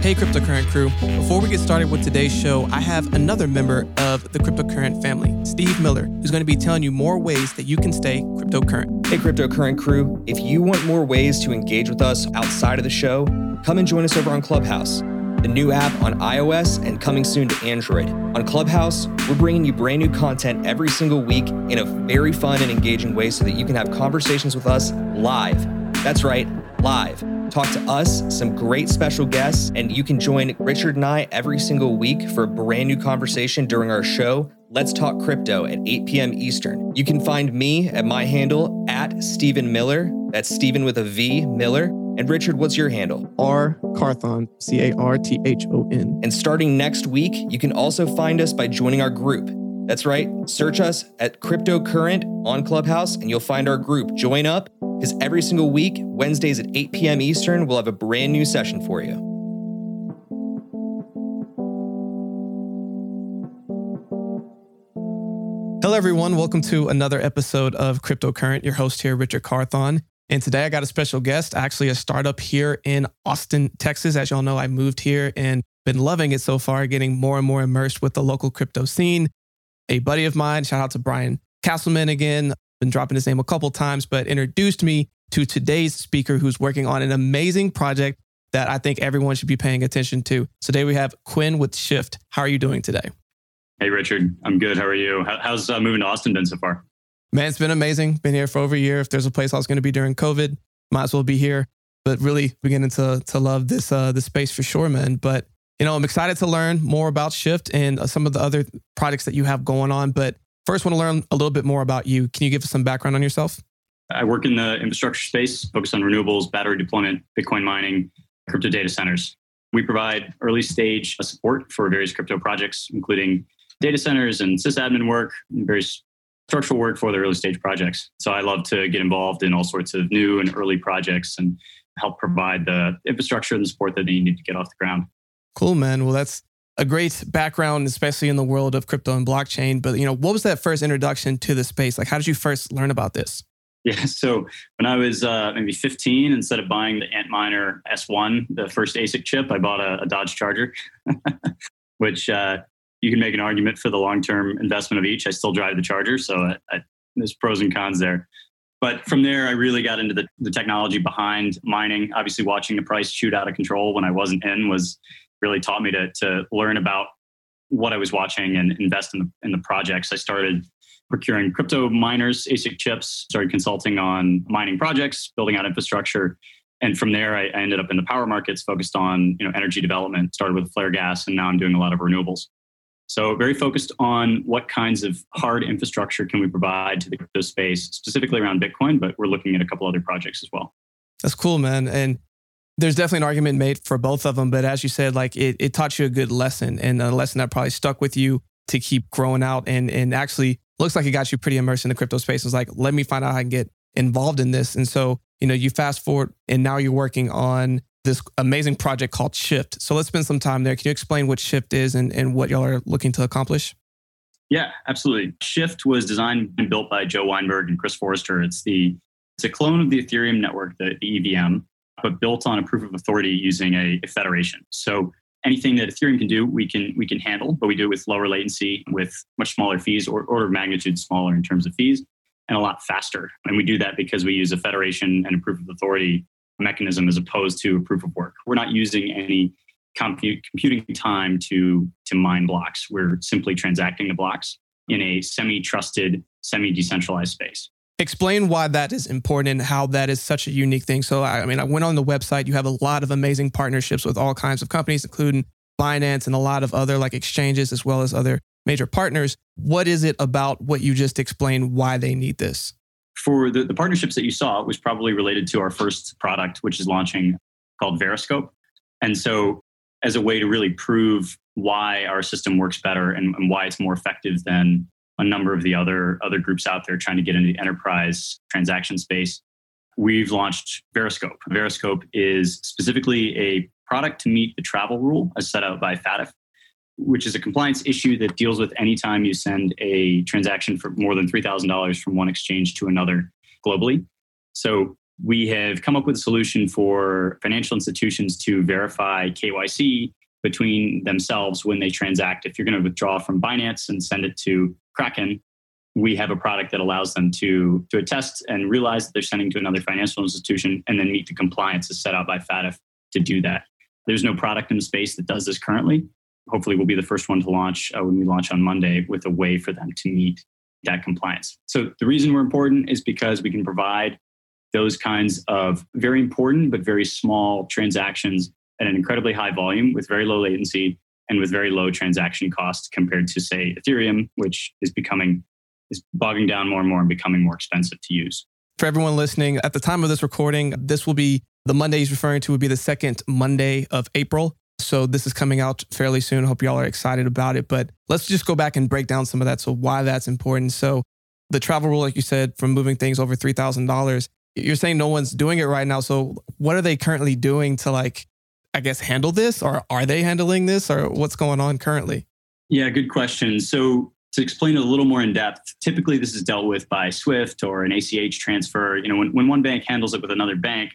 Hey, Cryptocurrent crew. Before we get started with today's show, I have another member of the Cryptocurrent family, Steve Miller, who's going to be telling you more ways that you can stay cryptocurrent. Hey, Cryptocurrent crew. If you want more ways to engage with us outside of the show, come and join us over on Clubhouse, the new app on iOS and coming soon to Android. On Clubhouse, we're bringing you brand new content every single week in a very fun and engaging way so that you can have conversations with us live. That's right, live talk to us, some great special guests, and you can join Richard and I every single week for a brand new conversation during our show, Let's Talk Crypto at 8 p.m. Eastern. You can find me at my handle at Stephen Miller. That's Stephen with a V, Miller. And Richard, what's your handle? R Carthon, C A R T H O N. And starting next week, you can also find us by joining our group. That's right, search us at Cryptocurrent on Clubhouse and you'll find our group. Join up because every single week, Wednesdays at 8 p.m. Eastern, we'll have a brand new session for you. Hello, everyone. Welcome to another episode of Cryptocurrent. Your host here, Richard Carthon. And today I got a special guest, actually a startup here in Austin, Texas. As y'all know, I moved here and been loving it so far, getting more and more immersed with the local crypto scene. A buddy of mine, shout out to Brian Castleman again, been dropping his name a couple times, but introduced me to today's speaker who's working on an amazing project that I think everyone should be paying attention to. Today we have Quinn with Shyft. How are you doing today? Hey, Richard. I'm good. How are you? how's uh, moving to Austin been so far? Man, it's been amazing. Been here for over a year. If there's a place I was going to be during COVID, might as well be here. But really beginning to to love this uh, this space for sure, man. But you know, I'm excited to learn more about Shyft and uh, some of the other projects that you have going on. But First, want to learn a little bit more about you. Can you give us some background on yourself? I work in the infrastructure space, focused on renewables, battery deployment, Bitcoin mining, crypto data centers. We provide early stage support for various crypto projects, including data centers and sysadmin work, and various structural work for the early stage projects. So I love to get involved in all sorts of new and early projects and help provide the infrastructure and the support that they need to get off the ground. Cool, man. Well, that's a great background, especially in the world of crypto and blockchain. But you know, what was that first introduction to the space? Like, how did you first learn about this? Yeah, so when I was uh, maybe 15, instead of buying the Antminer S1, the first ASIC chip, I bought a, a Dodge Charger, which uh, you can make an argument for the long-term investment of each. I still drive the Charger, so I, I, there's pros and cons there. But from there, I really got into the, the technology behind mining. Obviously, watching the price shoot out of control when I wasn't in was really taught me to, to learn about what I was watching and invest in the, in the projects. I started procuring crypto miners, ASIC chips, started consulting on mining projects, building out infrastructure. And from there, I, ended up in the power markets, focused on you know energy development. Started with flare gas, and now I'm doing a lot of renewables. So very focused on what kinds of hard infrastructure can we provide to the crypto space, specifically around Bitcoin, but we're looking at a couple other projects as well. That's cool, man. And there's definitely an argument made for both of them, but as you said, like it, it taught you a good lesson and a lesson that probably stuck with you to keep growing out and and actually looks like it got you pretty immersed in the crypto space. It's like, let me find out how I can get involved in this. And so, you know, you fast forward and now you're working on this amazing project called Shyft. So let's spend some time there. Can you explain what Shyft is and, and what y'all are looking to accomplish? Yeah, absolutely. Shyft was designed and built by Joe Weinberg and Chris Forrester. It's the it's a clone of the Ethereum network, the, the EVM, but built on a proof of authority using a, a, federation. So anything that Ethereum can do, we can we can handle, but we do it with lower latency, with much smaller fees, or order of magnitude smaller in terms of fees, and a lot faster. And we do that because we use a federation and a proof of authority mechanism as opposed to a proof of work. We're not using any compute, computing time to to mine blocks. We're simply transacting the blocks in a semi-trusted, semi-decentralized space explain why that is important and how that is such a unique thing. So, I mean, I went on the website. You have a lot of amazing partnerships with all kinds of companies, including Binance and a lot of other like exchanges, as well as other major partners. What is it about what you just explained why they need this? For the, the partnerships that you saw, it was probably related to our first product, which is launching called Veriscope. And so, as a way to really prove why our system works better and, and why it's more effective than a number of the other other groups out there trying to get into the enterprise transaction space, we've launched Veriscope. Veriscope is specifically a product to meet the travel rule as set out by FATF, which is a compliance issue that deals with any time you send a transaction for more than $3,000 from one exchange to another globally. So we have come up with a solution for financial institutions to verify KYC between themselves when they transact. If you're going to withdraw from Binance and send it to Kraken, we have a product that allows them to, to attest and realize that they're sending to another financial institution and then meet the compliance as set out by FATF to do that. There's no product in the space that does this currently. Hopefully, we'll be the first one to launch uh, when we launch on Monday with a way for them to meet that compliance. So, the reason we're important is because we can provide those kinds of very important but very small transactions at an incredibly high volume with very low latency and with very low transaction costs compared to, say, Ethereum, which is becoming is bogging down more and more and becoming more expensive to use. For everyone listening, at the time of this recording, this will be the Monday he's referring to would be the second Monday of April. So this is coming out fairly soon. Hope y'all are excited about it. But let's just go back and break down some of that. So why that's important. So the travel rule, like you said, from moving things over three thousand dollars, you're saying no one's doing it right now. So what are they currently doing to like, I guess, handle this, or are they handling this, or what's going on currently? Yeah, good question. So to explain it a little more in depth, typically this is dealt with by Swift or an ACH transfer. You know, when, when one bank handles it with another bank,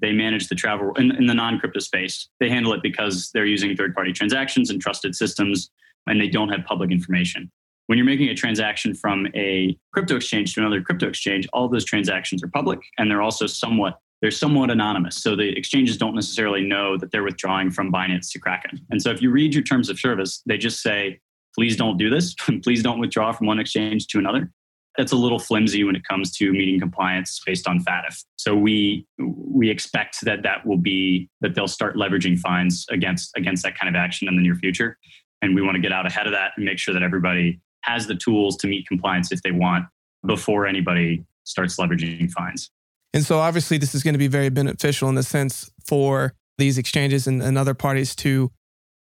they manage the travel in, in the non-crypto space. They handle it because they're using third-party transactions and trusted systems, and they don't have public information. When you're making a transaction from a crypto exchange to another crypto exchange, all those transactions are public, and they're also somewhat they're somewhat anonymous. So the exchanges don't necessarily know that they're withdrawing from Binance to Kraken. And so if you read your terms of service, they just say, please don't do this. please don't withdraw from one exchange to another that's a little flimsy when it comes to meeting compliance based on FATF. So we we expect that that will be that they'll start leveraging fines against against that kind of action in the near future, and we want to get out ahead of that and make sure that everybody has the tools to meet compliance if they want before anybody starts leveraging fines. And so obviously this is going to be very beneficial in the sense for these exchanges and, and other parties to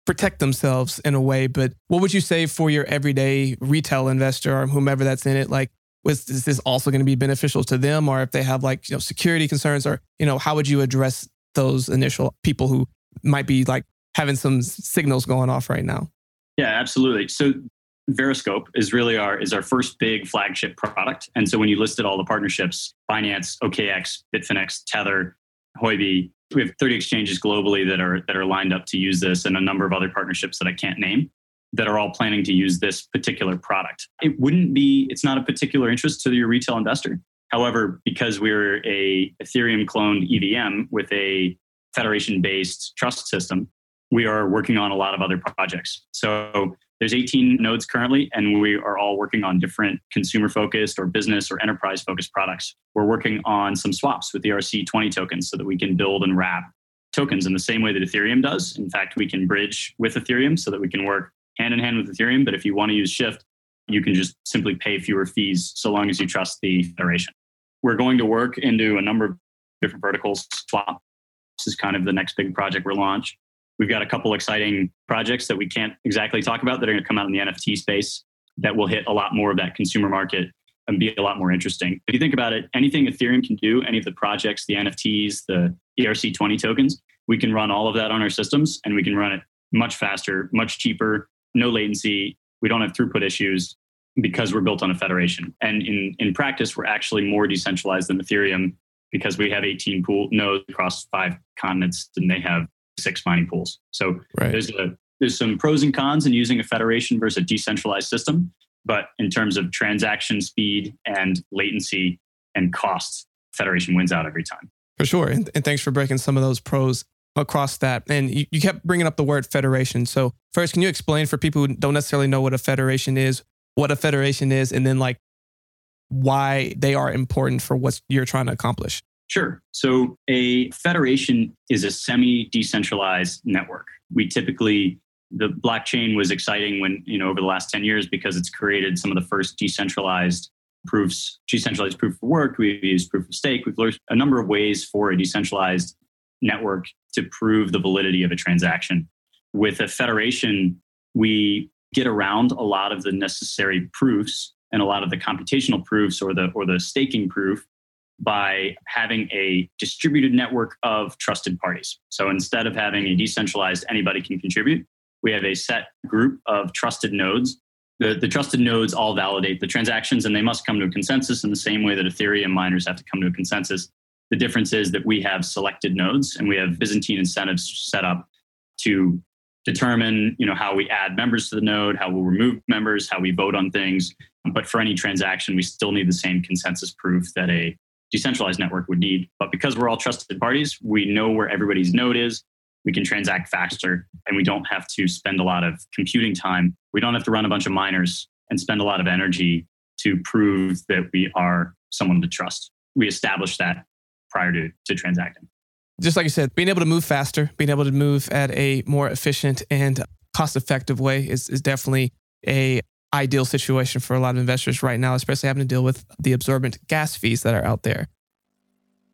protect themselves in a way. But what would you say for your everyday retail investor or whomever that's in it? Like, was is this also going to be beneficial to them, or if they have like you know security concerns, or you know how would you address those initial people who might be like having some signals going off right now? Yeah, absolutely. So Veriscope is really our is our first big flagship product. And so when you listed all the partnerships, Binance, OKX, Bitfinex, Tether, Huobi, we have 30 exchanges globally that are that are lined up to use this and a number of other partnerships that I can't name that are all planning to use this particular product. It wouldn't be it's not a particular interest to your retail investor. However, because we're a Ethereum cloned EVM with a federation based trust system, we are working on a lot of other projects. So there's 18 nodes currently, and we are all working on different consumer focused or business or enterprise focused products. We're working on some swaps with the ERC20 tokens so that we can build and wrap tokens in the same way that Ethereum does. In fact, we can bridge with Ethereum so that we can work hand in hand with Ethereum. But if you want to use Shyft, you can just simply pay fewer fees so long as you trust the federation. We're going to work into a number of different verticals. Swap this is kind of the next big project we're launch. We've got a couple exciting projects that we can't exactly talk about that are going to come out in the NFT space that will hit a lot more of that consumer market and be a lot more interesting. If you think about it, anything Ethereum can do, any of the projects, the NFTs, the ERC20 tokens, we can run all of that on our systems and we can run it much faster, much cheaper, no latency. We don't have throughput issues because we're built on a federation. And in, in practice, we're actually more decentralized than Ethereum because we have 18 pool nodes across five continents and they have six mining pools. So right. there's a there's some pros and cons in using a federation versus a decentralized system. But in terms of transaction speed and latency and costs, federation wins out every time. For sure. And, and thanks for breaking some of those pros across that. And you, you kept bringing up the word federation. So first, can you explain for people who don't necessarily know what a federation is, what a federation is, and then like why they are important for what you're trying to accomplish? Sure. So a federation is a semi decentralized network. We typically, the blockchain was exciting when, you know, over the last 10 years because it's created some of the first decentralized proofs, decentralized proof of work. We've used proof of stake. We've learned a number of ways for a decentralized network to prove the validity of a transaction. With a federation, we get around a lot of the necessary proofs and a lot of the computational proofs or the or the staking proof by having a distributed network of trusted parties. So instead of having a decentralized anybody can contribute, we have a set group of trusted nodes. The, the trusted nodes all validate the transactions and they must come to a consensus in the same way that Ethereum miners have to come to a consensus. The difference is that we have selected nodes and we have Byzantine incentives set up to determine you know how we add members to the node how we'll remove members how we vote on things but for any transaction we still need the same consensus proof that a decentralized network would need. But because we're all trusted parties we know where everybody's node is. We can transact faster and we don't have to spend a lot of computing time. We don't have to run a bunch of miners and spend a lot of energy to prove that we are someone to trust. We establish that prior to, to transacting. Just like you said, being able to move faster, being able to move at a more efficient and cost effective way is, is definitely a ideal situation for a lot of investors right now, especially having to deal with the absorbent gas fees that are out there.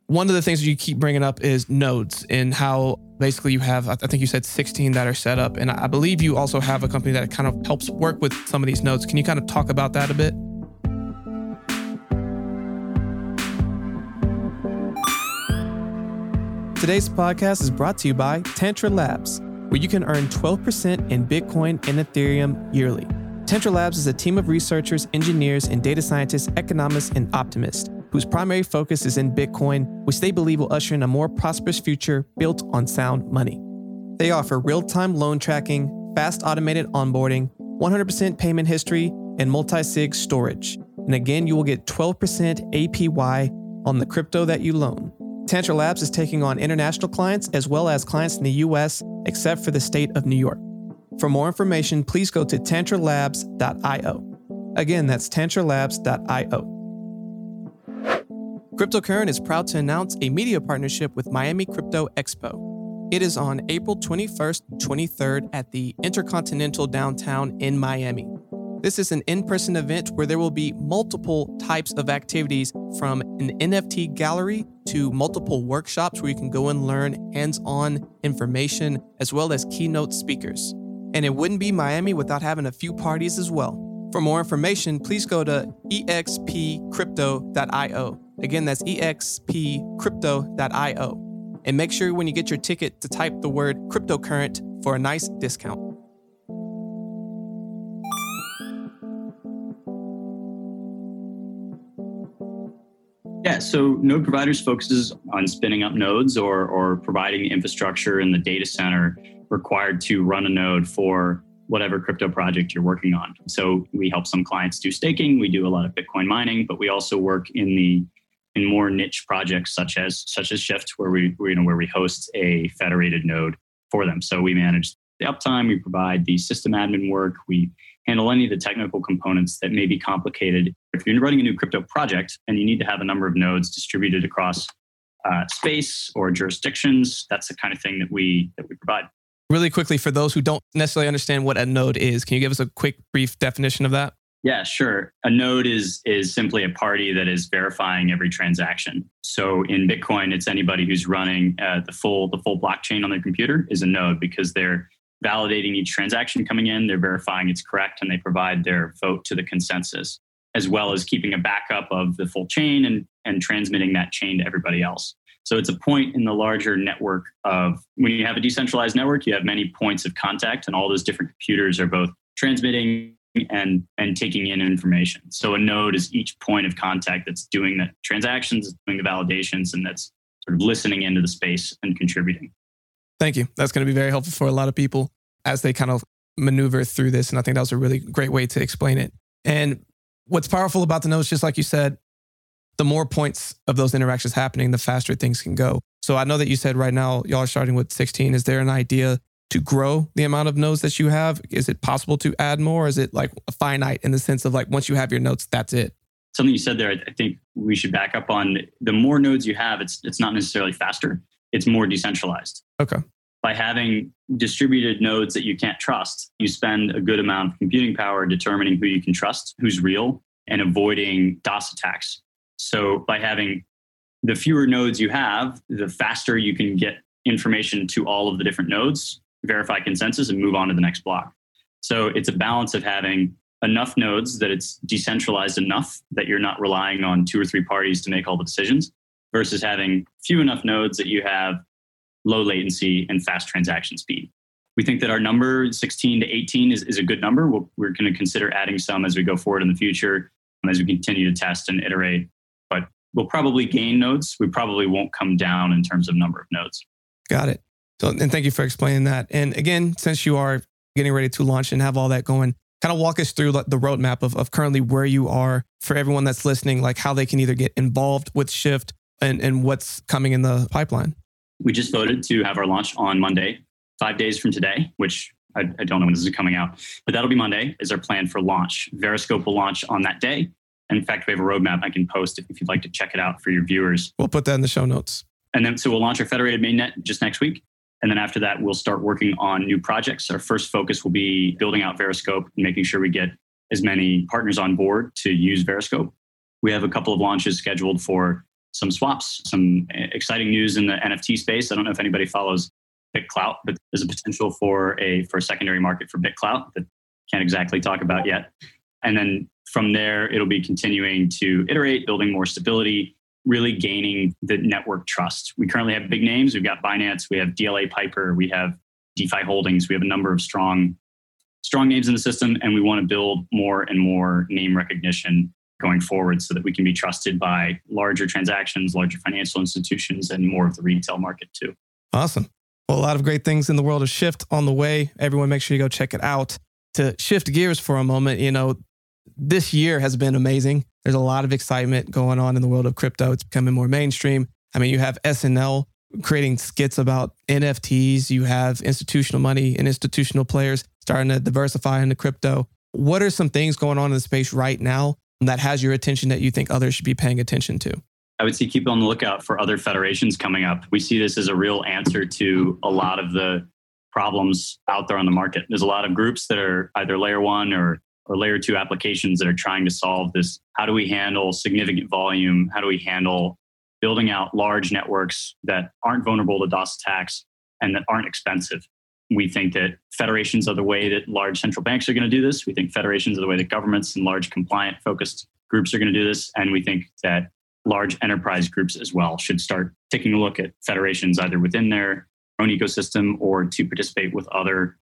One of the things that you keep bringing up is nodes and how basically you have, I think you said 16 that are set up. And I believe you also have a company that kind of helps work with some of these nodes. Can you kind of talk about that a bit? Today's podcast is brought to you by Tantra Labs, where you can earn 12% in Bitcoin and Ethereum yearly. Tantra Labs is a team of researchers, engineers, and data scientists, economists, and optimists whose primary focus is in Bitcoin, which they believe will usher in a more prosperous future built on sound money. They offer real time loan tracking, fast automated onboarding, 100% payment history, and multi sig storage. And again, you will get 12% APY on the crypto that you loan. Tantra Labs is taking on international clients as well as clients in the US, except for the state of New York. For more information, please go to tantralabs.io. Again, that's tantralabs.io. Cryptocurrent is proud to announce a media partnership with Miami Crypto Expo. It is on April 21st, 23rd at the Intercontinental Downtown in Miami. This is an in person event where there will be multiple types of activities from an NFT gallery to multiple workshops where you can go and learn hands on information as well as keynote speakers. And it wouldn't be Miami without having a few parties as well. For more information, please go to expcrypto.io. Again, that's expcrypto.io. And make sure when you get your ticket to type the word cryptocurrent for a nice discount. Yeah, so node providers focuses on spinning up nodes or, or providing infrastructure in the data center required to run a node for whatever crypto project you're working on. So we help some clients do staking, we do a lot of Bitcoin mining, but we also work in the in more niche projects such as such as Shyft, where we you know where we host a federated node for them. So we manage the uptime, we provide the system admin work, we handle any of the technical components that may be complicated. If you're running a new crypto project and you need to have a number of nodes distributed across uh, space or jurisdictions, that's the kind of thing that we that we provide. Really quickly, for those who don't necessarily understand what a node is, can you give us a quick, brief definition of that? Yeah, sure. A node is is simply a party that is verifying every transaction. So in Bitcoin, it's anybody who's running uh, the full the full blockchain on their computer is a node because they're validating each transaction coming in, they're verifying it's correct, and they provide their vote to the consensus, as well as keeping a backup of the full chain and, and transmitting that chain to everybody else. So it's a point in the larger network of when you have a decentralized network, you have many points of contact, and all those different computers are both transmitting and and taking in information. So a node is each point of contact that's doing the transactions, doing the validations, and that's sort of listening into the space and contributing. Thank you. That's going to be very helpful for a lot of people as they kind of maneuver through this. And I think that was a really great way to explain it. And what's powerful about the nodes, just like you said, the more points of those interactions happening, the faster things can go. So I know that you said right now y'all are starting with 16. Is there an idea to grow the amount of nodes that you have? Is it possible to add more? is it like finite in the sense of like once you have your nodes, that's it? Something you said there, I think we should back up on. The more nodes you have, it's it's not necessarily faster it's more decentralized. Okay. By having distributed nodes that you can't trust, you spend a good amount of computing power determining who you can trust, who's real, and avoiding DOS attacks. So by having the fewer nodes you have, the faster you can get information to all of the different nodes, verify consensus, and move on to the next block. So it's a balance of having enough nodes that it's decentralized enough that you're not relying on two or three parties to make all the decisions versus having few enough nodes that you have low latency and fast transaction speed. We think that our number 16 to 18 is, is a good number. we we are going to consider adding some as we go forward in the future um, as we continue to test and iterate. We'll probably gain nodes. We probably won't come down in terms of number of nodes. Got it. So, and thank you for explaining that. And again, since you are getting ready to launch and have all that going, kind of walk us through the roadmap of, of currently where you are for everyone that's listening, like how they can either get involved with Shyft and, and what's coming in the pipeline. We just voted to have our launch on Monday, five days from today, which I, I don't know when this is coming out, but that'll be Monday is our plan for launch. Veriscope will launch on that day. In fact, we have a roadmap I can post if, if you'd like to check it out for your viewers. We'll put that in the show notes. And then, so we'll launch our federated mainnet just next week. And then after that, we'll start working on new projects. Our first focus will be building out Veriscope and making sure we get as many partners on board to use Veriscope. We have a couple of launches scheduled for some swaps, some exciting news in the NFT space. I don't know if anybody follows BitClout, but there's a potential for a for a secondary market for BitClout that can't exactly talk about yet. And then from there, it'll be continuing to iterate, building more stability, really gaining the network trust. We currently have big names. We've got Binance, we have DLA Piper, we have DeFi Holdings, we have a number of strong, strong names in the system, and we want to build more and more name recognition going forward so that we can be trusted by larger transactions, larger financial institutions, and more of the retail market too. Awesome. Well, a lot of great things in the world of Shyft on the way. Everyone, make sure you go check it out. To shift gears for a moment, you know, this year has been amazing. There's a lot of excitement going on in the world of crypto. It's becoming more mainstream. I mean, you have SNL creating skits about NFTs. You have institutional money and institutional players starting to diversify into crypto. What are some things going on in the space right now that has your attention that you think others should be paying attention to? I would say keep on the lookout for other federations coming up. We see this as a real answer to a lot of the problems out there on the market. There's a lot of groups that are either layer one or or layer two applications that are trying to solve this. How do we handle significant volume? How do we handle building out large networks that aren't vulnerable to DOS attacks and that aren't expensive? We think that federations are the way that large central banks are going to do this. We think federations are the way that governments and large compliant focused groups are going to do this. And we think that large enterprise groups as well should start taking a look at federations either within their own ecosystem or to participate with other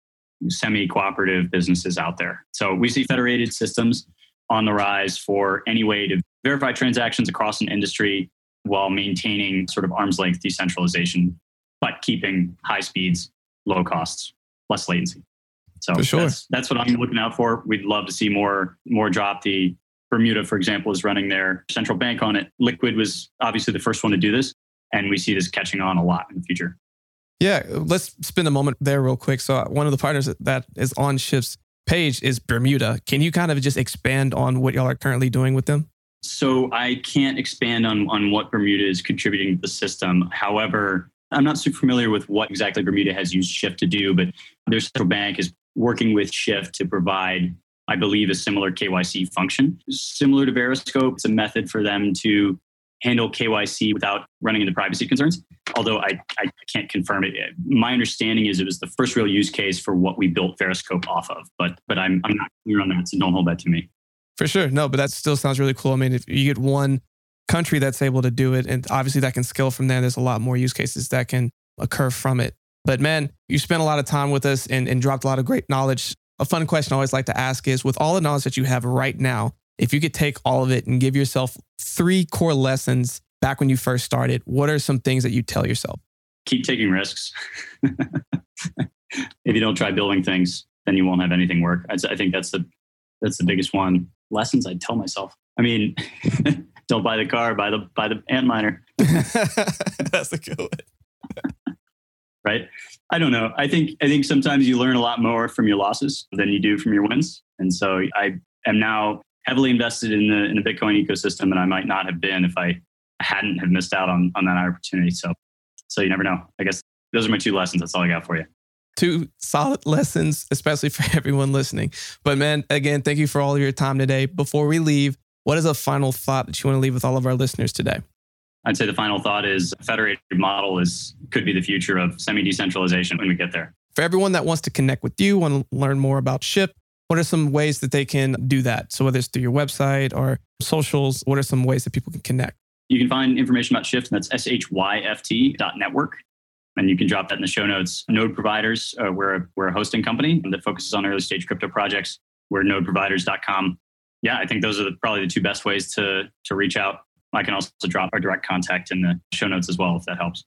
semi cooperative businesses out there. So we see federated systems on the rise for any way to verify transactions across an industry while maintaining sort of arm's length decentralization, but keeping high speeds, low costs, less latency. So sure. that's, that's what I'm looking out for. We'd love to see more more drop. The Bermuda, for example, is running their central bank on it. Liquid was obviously the first one to do this, and we see this catching on a lot in the future. Yeah, let's spend a moment there real quick. So uh, one of the partners that is on Shyft's page is Bermuda. Can you kind of just expand on what y'all are currently doing with them? So I can't expand on on what Bermuda is contributing to the system. However, I'm not super familiar with what exactly Bermuda has used Shyft to do, but their central bank is working with Shyft to provide, I believe, a similar KYC function. Similar to Veriscope, it's a method for them to handle KYC without running into privacy concerns. Although I, I can't confirm it. My understanding is it was the first real use case for what we built Veriscope off of, but but I'm, I'm not clear on that, so don't hold that to me. For sure. No, but that still sounds really cool. I mean, if you get one country that's able to do it, and obviously that can scale from there, there's a lot more use cases that can occur from it. But man, you spent a lot of time with us and, and dropped a lot of great knowledge. A fun question I always like to ask is with all the knowledge that you have right now, if you could take all of it and give yourself three core lessons back when you first started, what are some things that you tell yourself? Keep taking risks. if you don't try building things, then you won't have anything work. I think that's the that's the biggest one. Lessons I'd tell myself. I mean, don't buy the car, buy the buy the Antminer. that's a good one. right? I don't know. I think I think sometimes you learn a lot more from your losses than you do from your wins. And so I am now heavily invested in the in the Bitcoin ecosystem, and I might not have been if I hadn't have missed out on on that opportunity. So, so you never know. I guess those are my two lessons. That's all I got for you. Two solid lessons, especially for everyone listening. But man, again, thank you for all of your time today. Before we leave, what is a final thought that you want to leave with all of our listeners today? I'd say the final thought is a federated model is could be the future of semi-decentralization when we get there. For everyone that wants to connect with you, want to learn more about Shyft, what are some ways that they can do that? So whether it's through your website or socials, what are some ways that people can connect? You can find information about Shyft, and that's shyft.network. And you can drop that in the show notes. Node providers, uh, we're, a, we're a hosting company that focuses on early stage crypto projects. We're nodeproviders.com. Yeah, I think those are the, probably the two best ways to, to reach out. I can also drop our direct contact in the show notes as well, if that helps.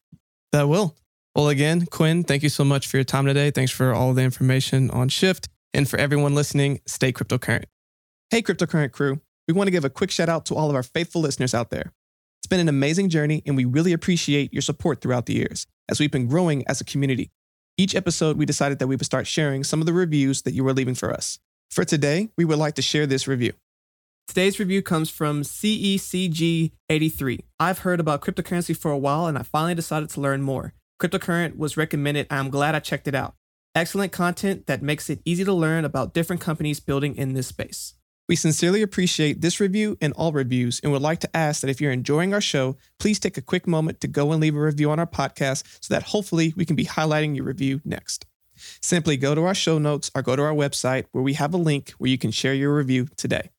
That will. Well, again, Quinn, thank you so much for your time today. Thanks for all the information on Shyft. And for everyone listening, stay cryptocurrent. Hey, cryptocurrent crew. We want to give a quick shout out to all of our faithful listeners out there. It's been an amazing journey, and we really appreciate your support throughout the years as we've been growing as a community. Each episode, we decided that we would start sharing some of the reviews that you were leaving for us. For today, we would like to share this review. Today's review comes from CECG83. I've heard about cryptocurrency for a while, and I finally decided to learn more. Cryptocurrent was recommended, I'm glad I checked it out. Excellent content that makes it easy to learn about different companies building in this space. We sincerely appreciate this review and all reviews, and would like to ask that if you're enjoying our show, please take a quick moment to go and leave a review on our podcast so that hopefully we can be highlighting your review next. Simply go to our show notes or go to our website where we have a link where you can share your review today.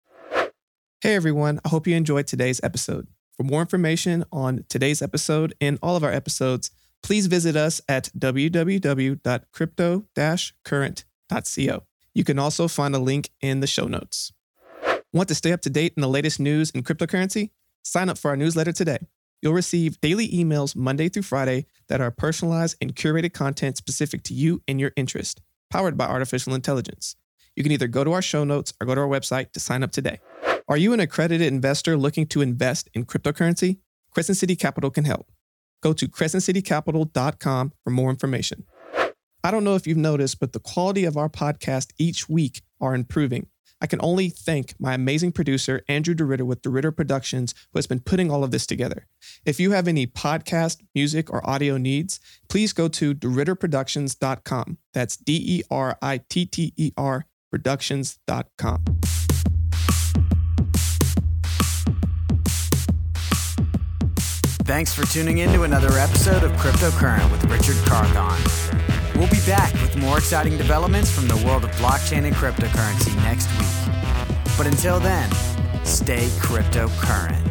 Hey everyone, I hope you enjoyed today's episode. For more information on today's episode and all of our episodes, please visit us at www.crypto-current.co. You can also find a link in the show notes. Want to stay up to date in the latest news in cryptocurrency? Sign up for our newsletter today. You'll receive daily emails Monday through Friday that are personalized and curated content specific to you and your interest, powered by artificial intelligence. You can either go to our show notes or go to our website to sign up today. Are you an accredited investor looking to invest in cryptocurrency? Crescent City Capital can help. Go to crescentcitycapital.com for more information. I don't know if you've noticed, but the quality of our podcast each week are improving. I can only thank my amazing producer, Andrew DeRitter with DeRitter Productions, who has been putting all of this together. If you have any podcast, music, or audio needs, please go to DeRitterProductions.com. That's D E R I T T E R Productions.com. Thanks for tuning in to another episode of Cryptocurrent with Richard Carthon. We'll be back with more exciting developments from the world of blockchain and cryptocurrency next week. But until then, stay cryptocurrent.